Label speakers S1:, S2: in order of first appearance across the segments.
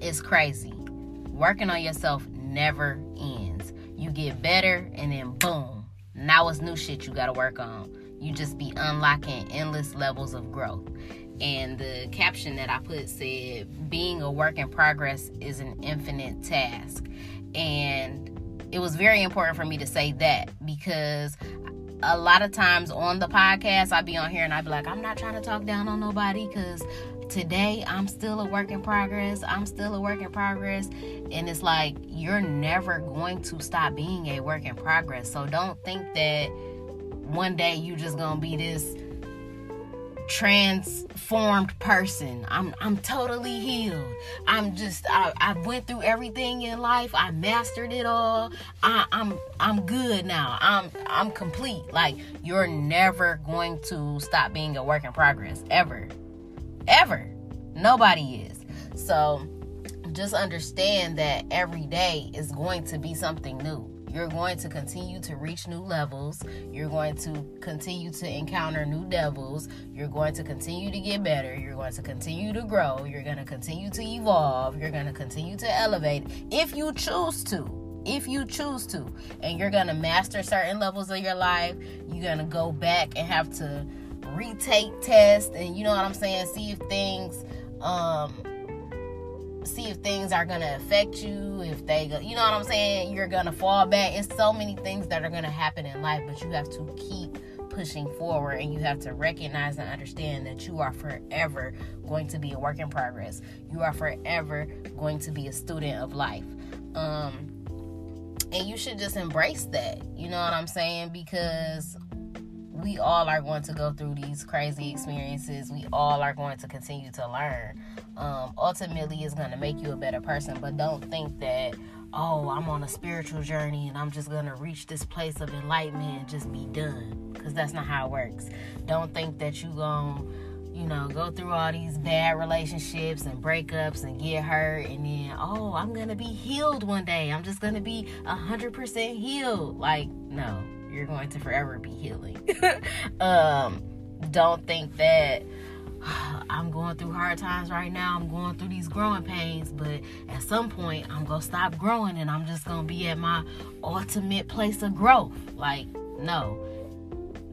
S1: It's crazy. Working on yourself never ends. You get better, and then boom, now it's new shit you gotta work on. You just be unlocking endless levels of growth and the caption that I put said, Being a work in progress is an infinite task. And it was very important for me to say that because a lot of times on the podcast, I'd be on here and I'd be like, I'm not trying to talk down on nobody because today I'm still a work in progress. I'm still a work in progress. And it's like, you're never going to stop being a work in progress. So don't think that one day you're just gonna be this transformed person. I'm I'm totally healed. I'm just I, I went through everything in life. I mastered it all. I, I'm I'm good now. I'm I'm complete. Like you're never going to stop being a work in progress ever. Ever. Nobody is. So just understand that every day is going to be something new you're going to continue to reach new levels. You're going to continue to encounter new devils. You're going to continue to get better. You're going to continue to grow. You're going to continue to evolve. You're going to continue to elevate if you choose to. If you choose to. And you're going to master certain levels of your life. You're going to go back and have to retake tests and you know what I'm saying? See if things um see if things are gonna affect you, if they go, you know what I'm saying? You're gonna fall back. It's so many things that are gonna happen in life, but you have to keep pushing forward and you have to recognize and understand that you are forever going to be a work in progress. You are forever going to be a student of life. Um, and you should just embrace that. You know what I'm saying? Because we all are going to go through these crazy experiences. We all are going to continue to learn. Um, ultimately, it's going to make you a better person. But don't think that, oh, I'm on a spiritual journey and I'm just going to reach this place of enlightenment and just be done. Because that's not how it works. Don't think that you're going to you know, go through all these bad relationships and breakups and get hurt, and then, oh, I'm gonna be healed one day. I'm just gonna be a hundred percent healed. Like, no, you're going to forever be healing. um, don't think that I'm going through hard times right now. I'm going through these growing pains, but at some point, I'm going to stop growing and I'm just going to be at my ultimate place of growth. Like, no.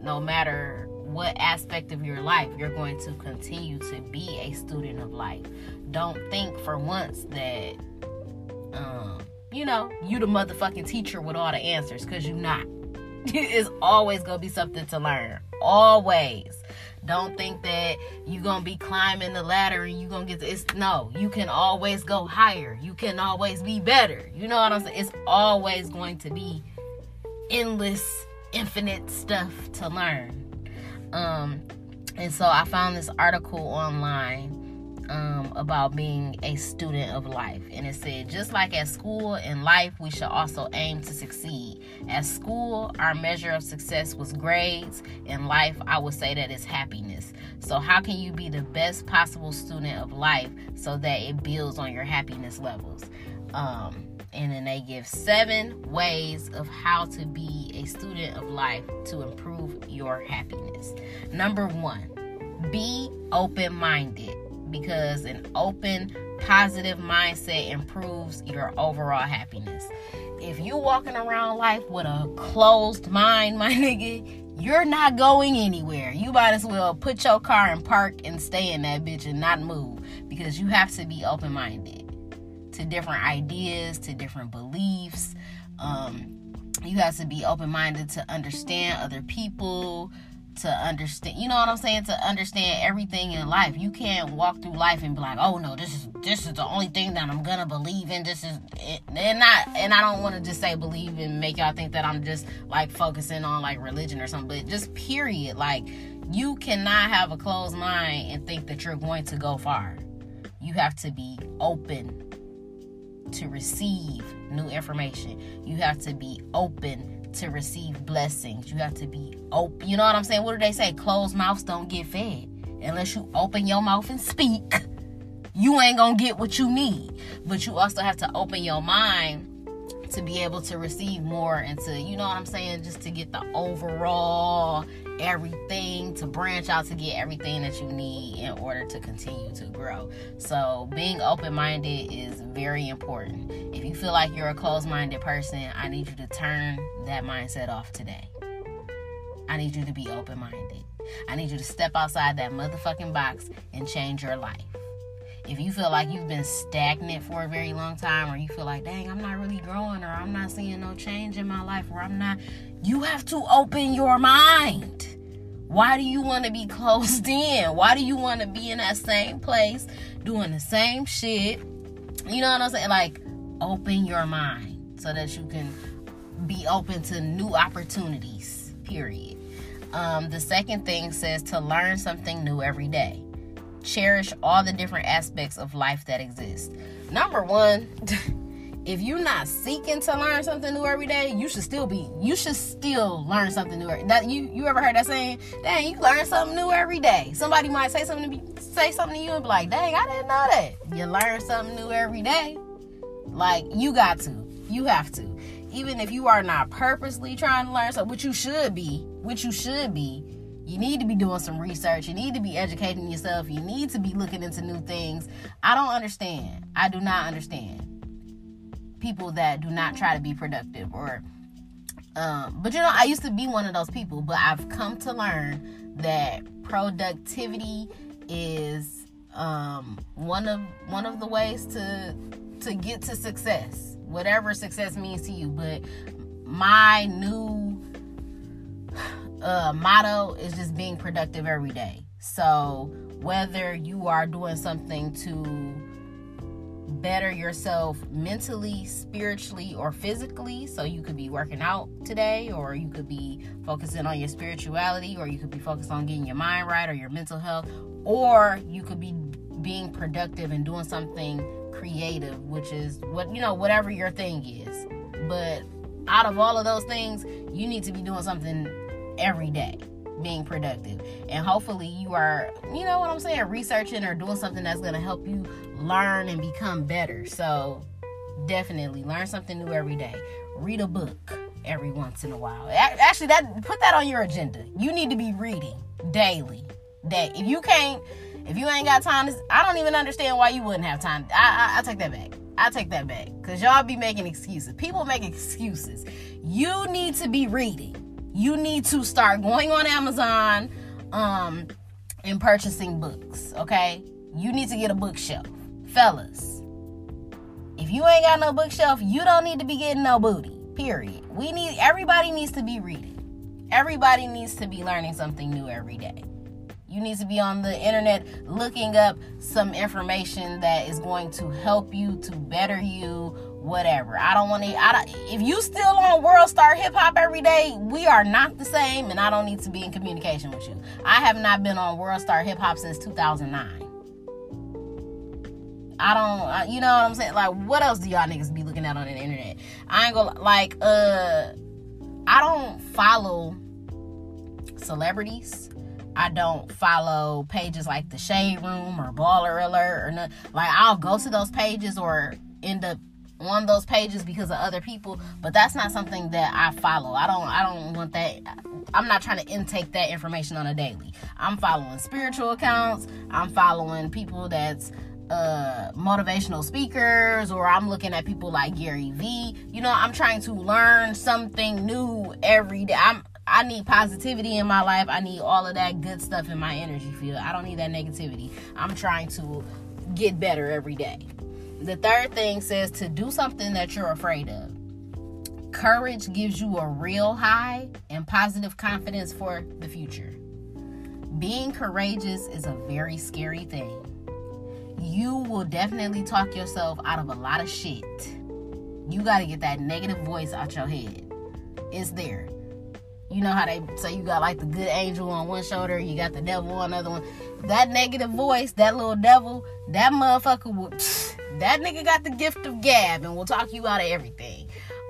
S1: No matter what aspect of your life, you're going to continue to be a student of life. Don't think for once that, um, you know, you the motherfucking teacher with all the answers, because you're not. it's always gonna be something to learn. Always. Don't think that you're gonna be climbing the ladder and you're gonna get to it's no, you can always go higher. You can always be better. You know what I'm saying? It's always going to be endless, infinite stuff to learn. Um, and so I found this article online um, about being a student of life. And it said, just like at school in life, we should also aim to succeed. At school, our measure of success was grades. In life, I would say that it's happiness. So, how can you be the best possible student of life so that it builds on your happiness levels? Um, and then they give seven ways of how to be a student of life to improve your happiness. Number one, be open minded because an open, positive mindset improves your overall happiness. If you walking around life with a closed mind, my nigga, you're not going anywhere. You might as well put your car in park and stay in that bitch and not move because you have to be open minded to different ideas, to different beliefs. Um, you have to be open minded to understand other people, to understand you know what I'm saying to understand everything in life. You can't walk through life and be like, "Oh no, this is this is the only thing that I'm to believe in. This is it. and not and I don't want to just say believe and make y'all think that I'm just like focusing on like religion or something, but just period. Like you cannot have a closed mind and think that you're going to go far. You have to be open to receive new information. You have to be open to receive blessings. You have to be open. You know what I'm saying? What do they say? Closed mouths don't get fed. Unless you open your mouth and speak, you ain't gonna get what you need. But you also have to open your mind to be able to receive more and to, you know what I'm saying, just to get the overall everything, to branch out to get everything that you need in order to continue to grow. So, being open minded is very important. If you feel like you're a closed minded person, I need you to turn that mindset off today. I need you to be open minded. I need you to step outside that motherfucking box and change your life if you feel like you've been stagnant for a very long time or you feel like dang i'm not really growing or i'm not seeing no change in my life or i'm not you have to open your mind. Why do you want to be closed in? Why do you want to be in that same place doing the same shit? You know what i'm saying? Like open your mind so that you can be open to new opportunities period. Um, the second thing says to learn something new every day cherish all the different aspects of life that exist. Number one, if you're not seeking to learn something new every day, you should still be. You should still learn something new. That you you ever heard that saying? Dang, you learn something new every day. Somebody might say something to be, say something to you and be like, "Dang, I didn't know that." You learn something new every day. Like you got to. You have to. Even if you are not purposely trying to learn something, which you should be, which you should be you need to be doing some research. You need to be educating yourself. You need to be looking into new things. I don't understand. I do not understand people that do not try to be productive or um, but you know, I used to be one of those people, but I've come to learn that productivity is um, one of one of the ways to to get to success, whatever success means to you. But my new uh, motto is just being productive every day. So whether you are doing something to better yourself mentally, spiritually, or physically. So you could be working out today, or you could be focusing on your spirituality, or you could be focused on getting your mind right or your mental health, or you could be being productive and doing something creative, which is what you know, whatever your thing is. But out of all of those things, you need to be doing something every day being productive. And hopefully, you are, you know what I'm saying, researching or doing something that's going to help you learn and become better. So, definitely learn something new every day. Read a book every once in a while. Actually, that put that on your agenda. You need to be reading daily. Day. If you can't, if you ain't got time, I don't even understand why you wouldn't have time. I, I, I take that back. I take that back because y'all be making excuses. People make excuses. You need to be reading you need to start going on Amazon um, and purchasing books, okay? You need to get a bookshelf. Fellas, if you ain't got no bookshelf, you don't need to be getting no booty. Period. We need everybody needs to be reading. Everybody needs to be learning something new every day. You need to be on the internet looking up some information that is going to help you to better you whatever. I don't want to. I don't, if you still on World Star Hip Hop every day, we are not the same, and I don't need to be in communication with you. I have not been on World Star Hip Hop since 2009. I don't, you know what I'm saying? Like, what else do y'all niggas be looking at on the internet? I ain't gonna like. Uh, I don't follow celebrities. I don't follow pages like the Shade Room or Baller Alert or not. Like I'll go to those pages or end up on those pages because of other people, but that's not something that I follow. I don't I don't want that I'm not trying to intake that information on a daily. I'm following spiritual accounts, I'm following people that's uh motivational speakers or I'm looking at people like Gary Vee. You know, I'm trying to learn something new every day. I'm I need positivity in my life. I need all of that good stuff in my energy field. I don't need that negativity. I'm trying to get better every day. The third thing says to do something that you're afraid of. Courage gives you a real high and positive confidence for the future. Being courageous is a very scary thing. You will definitely talk yourself out of a lot of shit. You got to get that negative voice out your head. It's there. You know how they say you got like the good angel on one shoulder, you got the devil on another one. That negative voice, that little devil, that motherfucker will. That nigga got the gift of gab and will talk you out of everything.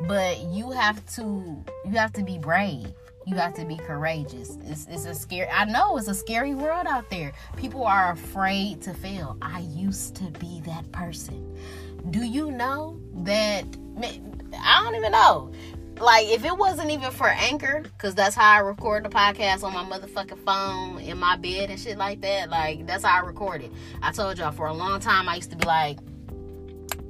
S1: But you have to, you have to be brave. You have to be courageous. It's, it's a scary. I know it's a scary world out there. People are afraid to fail. I used to be that person. Do you know that? I don't even know like if it wasn't even for anchor because that's how i record the podcast on my motherfucking phone in my bed and shit like that like that's how i record it i told y'all for a long time i used to be like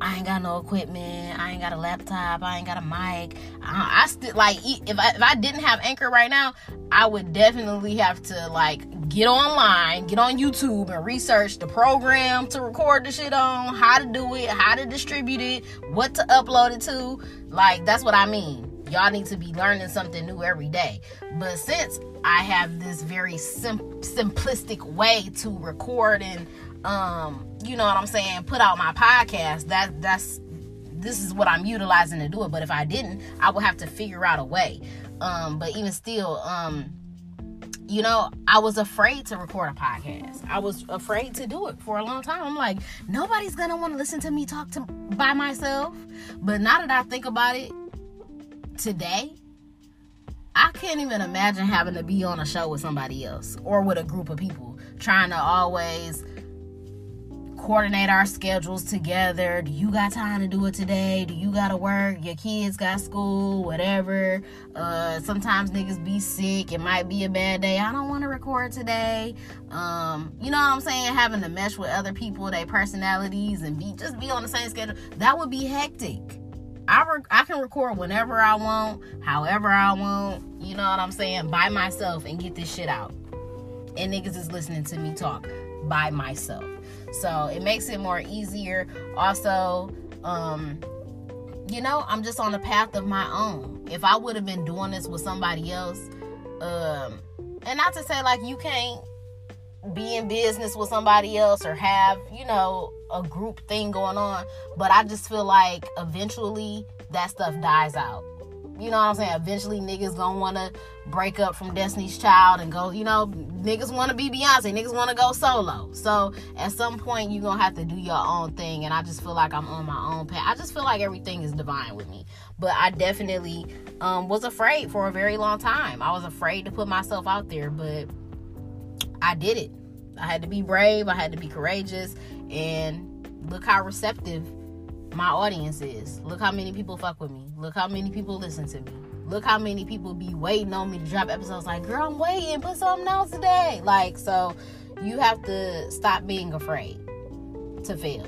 S1: I ain't got no equipment. I ain't got a laptop. I ain't got a mic. I, I still like if I, if I didn't have Anchor right now, I would definitely have to like get online, get on YouTube, and research the program to record the shit on, how to do it, how to distribute it, what to upload it to. Like that's what I mean y'all need to be learning something new every day. But since I have this very sim- simplistic way to record and um, you know what I'm saying, put out my podcast, that that's this is what I'm utilizing to do it. But if I didn't, I would have to figure out a way. Um, but even still, um, you know, I was afraid to record a podcast. I was afraid to do it for a long time. I'm like, nobody's gonna want to listen to me talk to by myself. But now that I think about it, today, I can't even imagine having to be on a show with somebody else or with a group of people trying to always coordinate our schedules together. Do you got time to do it today? Do you got to work? Your kids got school, whatever. Uh, sometimes niggas be sick. It might be a bad day. I don't want to record today. Um, you know what I'm saying? Having to mesh with other people, their personalities, and be just be on the same schedule. That would be hectic. I re- I can record whenever I want, however I want, you know what I'm saying, by myself and get this shit out. And niggas is listening to me talk by myself. So it makes it more easier. Also, um, you know, I'm just on a path of my own. If I would have been doing this with somebody else, um, and not to say like you can't be in business with somebody else or have, you know, a group thing going on. But I just feel like eventually that stuff dies out. You know what I'm saying? Eventually niggas gonna wanna break up from Destiny's Child and go, you know, niggas wanna be Beyonce, niggas wanna go solo. So at some point you gonna have to do your own thing. And I just feel like I'm on my own path. I just feel like everything is divine with me. But I definitely um, was afraid for a very long time. I was afraid to put myself out there, but I did it. I had to be brave, I had to be courageous, and look how receptive my audience is. Look how many people fuck with me. Look how many people listen to me. Look how many people be waiting on me to drop episodes like, girl, I'm waiting, put something else today. Like, so you have to stop being afraid to fail.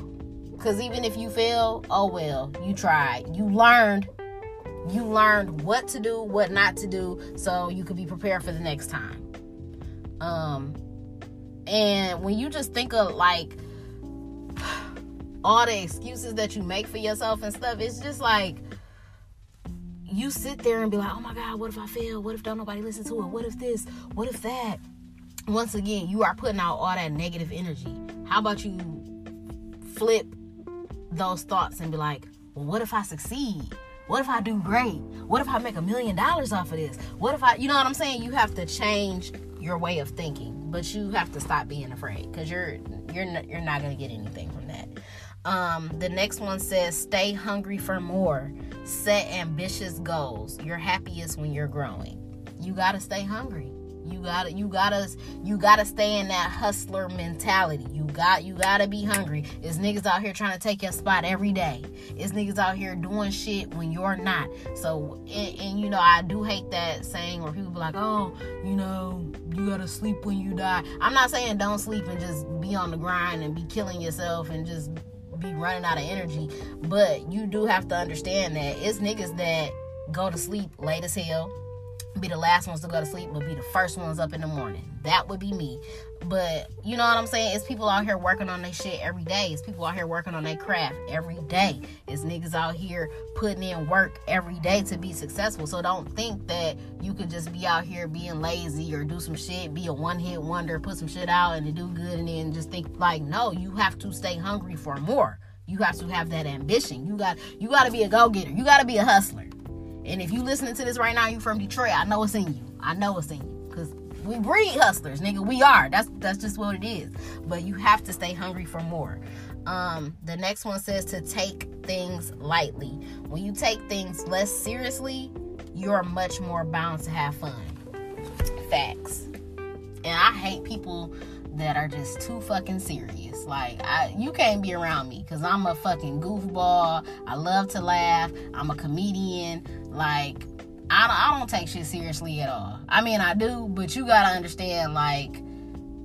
S1: Because even if you fail, oh well, you tried. You learned. You learned what to do, what not to do, so you could be prepared for the next time. Um, and when you just think of like all the excuses that you make for yourself and stuff, it's just like you sit there and be like, oh my God, what if I fail? What if don't nobody listen to it? What if this? What if that? Once again, you are putting out all that negative energy. How about you flip those thoughts and be like, well, what if I succeed? What if I do great? What if I make a million dollars off of this? What if I, you know what I'm saying? You have to change your way of thinking, but you have to stop being afraid because you're you're not, you're not gonna get anything from that. Um, the next one says, "Stay hungry for more. Set ambitious goals. You're happiest when you're growing. You gotta stay hungry." You gotta, you gotta, you gotta stay in that hustler mentality. You got, you gotta be hungry. It's niggas out here trying to take your spot every day. It's niggas out here doing shit when you're not. So, and, and you know, I do hate that saying where people be like, oh, you know, you gotta sleep when you die. I'm not saying don't sleep and just be on the grind and be killing yourself and just be running out of energy. But you do have to understand that it's niggas that go to sleep late as hell be the last ones to go to sleep, but be the first ones up in the morning. That would be me. But you know what I'm saying? It's people out here working on their shit every day. It's people out here working on their craft every day. It's niggas out here putting in work every day to be successful. So don't think that you could just be out here being lazy or do some shit, be a one hit wonder, put some shit out and do good, and then just think like, no, you have to stay hungry for more. You have to have that ambition. You got you got to be a go getter. You got to be a hustler. And if you listening to this right now, you from Detroit, I know it's in you. I know it's in you because we breed hustlers, nigga. We are. That's that's just what it is. But you have to stay hungry for more. Um, the next one says to take things lightly. When you take things less seriously, you're much more bound to have fun. Facts. And I hate people that are just too fucking serious. Like I you can't be around me cuz I'm a fucking goofball. I love to laugh. I'm a comedian. Like I don't, I don't take shit seriously at all. I mean, I do, but you got to understand like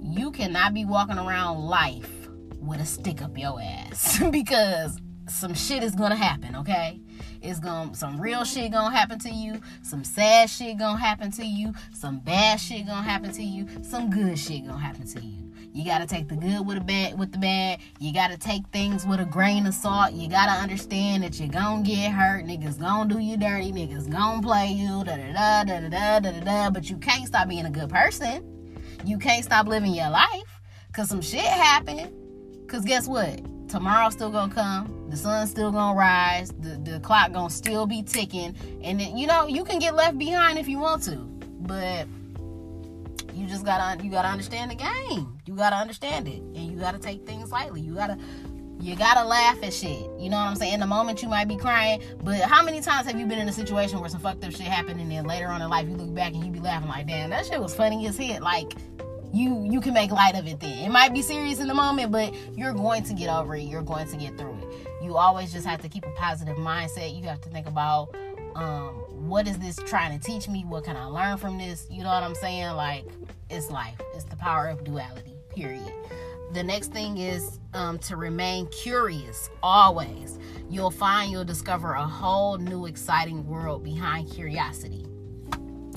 S1: you cannot be walking around life with a stick up your ass because some shit is to happen, okay? It's to some real shit to happen to you, some sad shit to happen to you, some bad shit to happen to you, some good shit to happen to you. You gotta take the good with the bad with the bad. You gotta take things with a grain of salt. You gotta understand that you're gonna get hurt. Niggas gonna do you dirty. Niggas gonna play you. Da da da da da da da da. But you can't stop being a good person. You can't stop living your life. Cause some shit happened. Cause guess what? Tomorrow's still gonna come. The sun's still gonna rise. The the clock gonna still be ticking. And then, you know, you can get left behind if you want to. But you just gotta you gotta understand the game. You gotta understand it, and you gotta take things lightly. You gotta you gotta laugh at shit. You know what I'm saying? In the moment you might be crying, but how many times have you been in a situation where some fucked up shit happened, and then later on in life you look back and you be laughing like, damn, that shit was funny as hit. Like you you can make light of it then. It might be serious in the moment, but you're going to get over it. You're going to get through it. You always just have to keep a positive mindset. You have to think about um, what is this trying to teach me? What can I learn from this? You know what I'm saying? Like it's life. It's the power of duality. Period. The next thing is um, to remain curious always. You'll find you'll discover a whole new exciting world behind curiosity.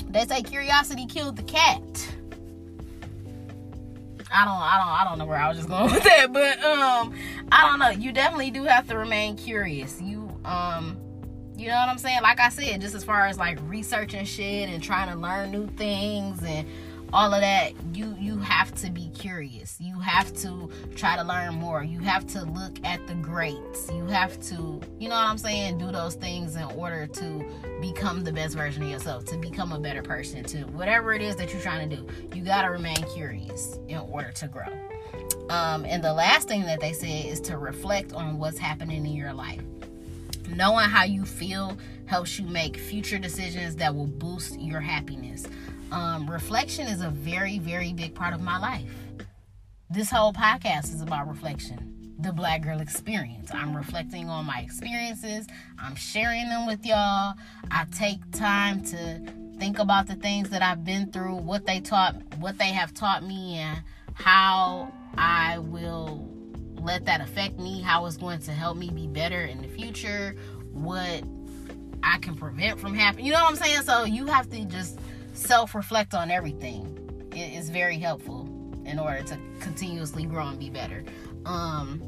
S1: They say curiosity killed the cat. I don't I don't I don't know where I was just going with that, but um I don't know. You definitely do have to remain curious. You um you know what I'm saying? Like I said, just as far as like researching shit and trying to learn new things and all of that you you have to be curious. You have to try to learn more. You have to look at the greats. You have to you know what i'm saying do those things in order to become the best version of yourself to become a better person to whatever it is that you're trying to do. You got to remain curious in order to grow. Um, and the last thing that they say is to reflect on what's happening in your life. Knowing how you feel helps you make future decisions that will boost your happiness um, reflection is a very, very big part of my life. This whole podcast is about reflection, the Black Girl experience. I'm reflecting on my experiences, I'm sharing them with y'all. I take time to think about the things that I've been through, what they taught, what they have taught me, and how I will let that affect me, how it's going to help me be better in the future, what I can prevent from happening. You know what I'm saying? So you have to just self reflect on everything. It is very helpful in order to continuously grow and be better. Um,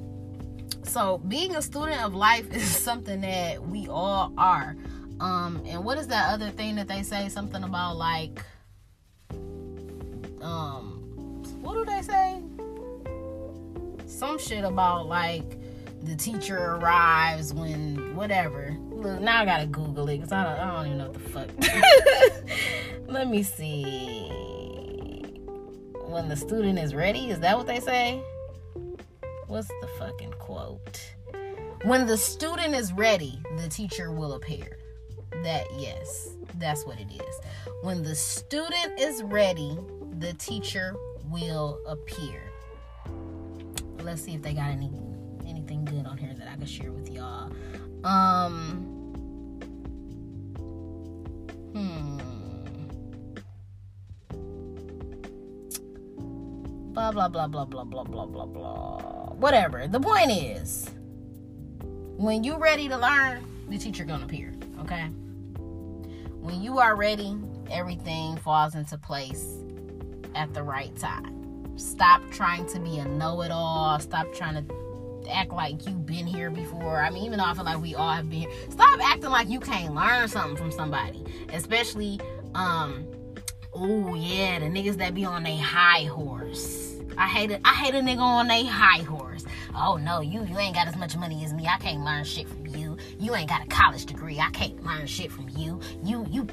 S1: so being a student of life is something that we all are. Um, and what is that other thing that they say? Something about like, um, what do they say? Some shit about like the teacher arrives when whatever. Look, now I gotta Google it because I don't, I don't even know what the fuck. Let me see. When the student is ready, is that what they say? What's the fucking quote? When the student is ready, the teacher will appear. That, yes, that's what it is. When the student is ready, the teacher will appear. Let's see if they got any anything good on here that I can share with y'all. Um hmm blah blah blah blah blah blah blah blah blah. Whatever. The point is, when you're ready to learn, the teacher gonna appear. Okay. When you are ready everything falls into place at the right time. Stop trying to be a know it all. Stop trying to act like you've been here before. I mean, even though I feel like we all have been here, stop acting like you can't learn something from somebody. Especially, um, oh yeah, the niggas that be on a high horse. I hate it. I hate a nigga on a high horse. Oh no, you you ain't got as much money as me. I can't learn shit from you. You ain't got a college degree. I can't learn shit from you. You you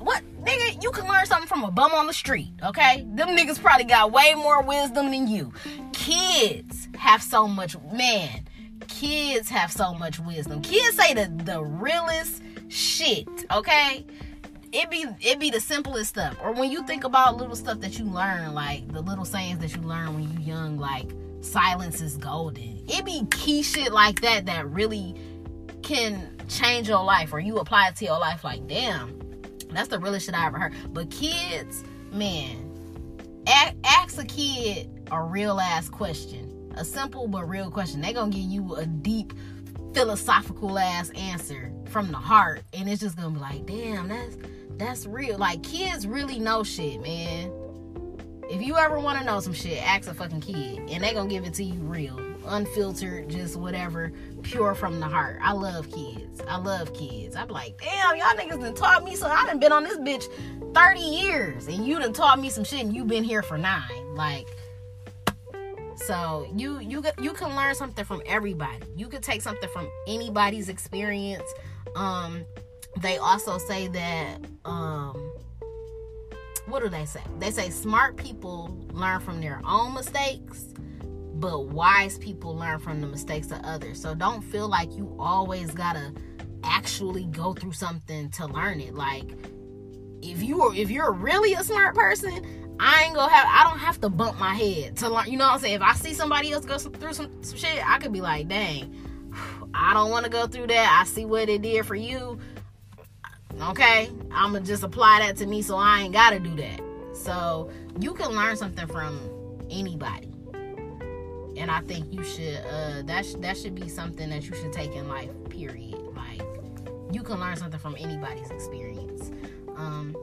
S1: what nigga? You can learn something from a bum on the street. Okay, them niggas probably got way more wisdom than you. Kids have so much man. Kids have so much wisdom. Kids say the the realest shit. Okay it be it be the simplest stuff. Or when you think about little stuff that you learn, like the little sayings that you learn when you young, like silence is golden. It be key shit like that that really can change your life, or you apply it to your life. Like, damn, that's the realest shit I ever heard. But kids, man, ask a kid a real ass question, a simple but real question. They gonna give you a deep philosophical ass answer from the heart, and it's just gonna be like, damn, that's that's real. Like kids really know shit, man. If you ever want to know some shit, ask a fucking kid, and they gonna give it to you real, unfiltered, just whatever, pure from the heart. I love kids. I love kids. I'm like, damn, y'all niggas done taught me so. I done been on this bitch 30 years, and you done taught me some shit, and you been here for nine. Like, so you you you can learn something from everybody. You could take something from anybody's experience. Um, they also say that um what do they say? They say smart people learn from their own mistakes, but wise people learn from the mistakes of others. So don't feel like you always gotta actually go through something to learn it. Like if you are if you're really a smart person, I ain't gonna have I don't have to bump my head to learn. You know what I'm saying? If I see somebody else go through some, some shit, I could be like, dang, I don't want to go through that. I see what it did for you. Okay? I'm going to just apply that to me so I ain't got to do that. So you can learn something from anybody. And I think you should, uh, that, sh- that should be something that you should take in life, period. Like, you can learn something from anybody's experience. Um,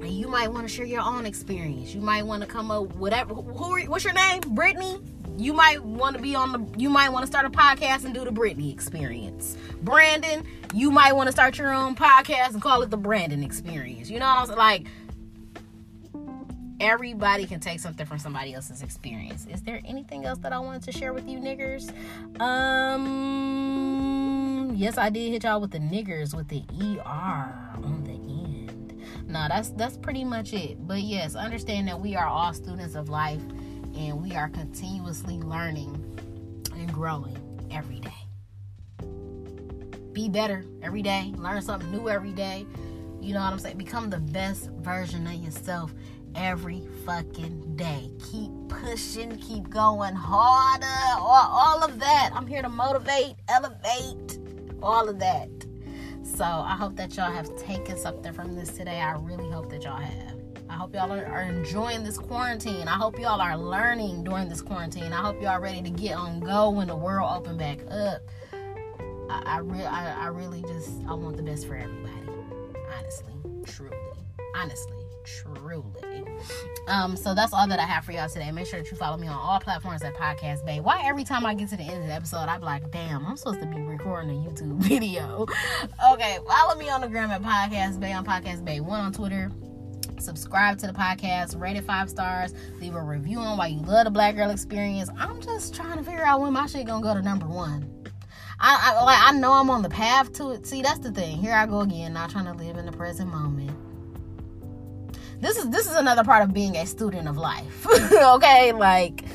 S1: and you might want to share your own experience. You might want to come up whatever. Who? Are, What's your name? Brittany you might want to be on the you might want to start a podcast and do the Brittany experience. Brandon, you might want to start your own podcast and call it the Brandon experience. You know what I'm saying? Like everybody can take something from somebody else's experience. Is there anything else that I wanted to share with you niggers? Um yes, I did hit y'all with the niggers with the ER on the end. No, that's that's pretty much it. But yes, understand that we are all students of life and we are continuously learning and growing every day. Be better every day, learn something new every day. You know what I'm saying? Become the best version of yourself every fucking day. Keep pushing, keep going harder, all, all of that. I'm here to motivate, elevate, all of that. So I hope that y'all have taken something from this today. I really hope that y'all have. I hope y'all are, enjoying this quarantine. I hope y'all are learning during this quarantine. I hope y'all are ready to get on go when the world open back up. I, I, re- I, I really just I want the best for everybody. Honestly, truly, honestly, truly. Um, so that's all that I have for y'all today. Make sure that you follow me on all platforms at Podcast Bay. Why every time I get to the end of the episode, I'm like, damn, I'm supposed to be recording a YouTube video. okay, follow me on the gram at Podcast Bay on Podcast Bay one on Twitter subscribe to the podcast, rate it five stars, leave a review on why you love the Black Girl Experience. I'm just trying to figure out when my shit gonna go to number one. I, I like I know I'm on the path to it. See, that's the thing. Here I go again, not trying to live in the present moment. This is this is another part of being a student of life. okay, like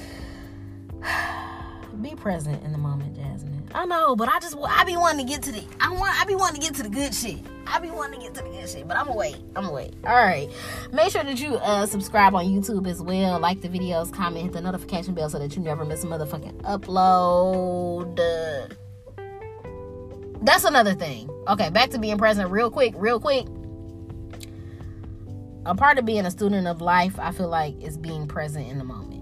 S1: be present in the moment, Jasmine. I know, but I just I be wanting to get to the I want I be wanting to get to the good shit. I be wanting to get to the good shit, but I'm gonna wait. I'm gonna wait. All right. Make sure that you uh, subscribe on YouTube as well. Like the videos, comment, hit the notification bell so that you never miss a motherfucking upload. That's another thing. Okay, back to being present real quick, real quick. A part of being a student of life, I feel like, is being present in the moment.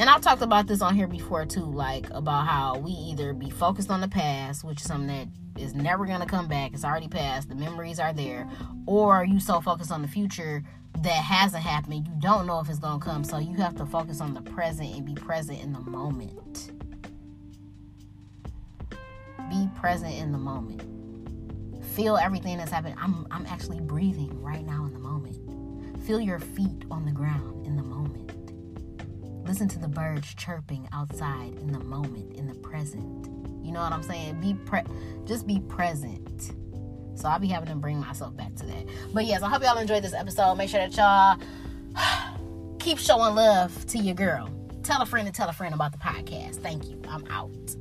S1: and I've talked about this on here before too, like about how we either be focused on the past, which is something that is never gonna come back, it's already past, the memories are there, or you so focused on the future that hasn't happened, you don't know if it's gonna come. So you have to focus on the present and be present in the moment. Be present in the moment. Feel everything that's happening. I'm I'm actually breathing right now in the moment. Feel your feet on the ground in the moment. Listen to the birds chirping outside in the moment, in the present. You know what I'm saying? Be pre just be present. So I'll be having to bring myself back to that. But yes, I hope y'all enjoyed this episode. Make sure that y'all keep showing love to your girl. Tell a friend and tell a friend about the podcast. Thank you. I'm out.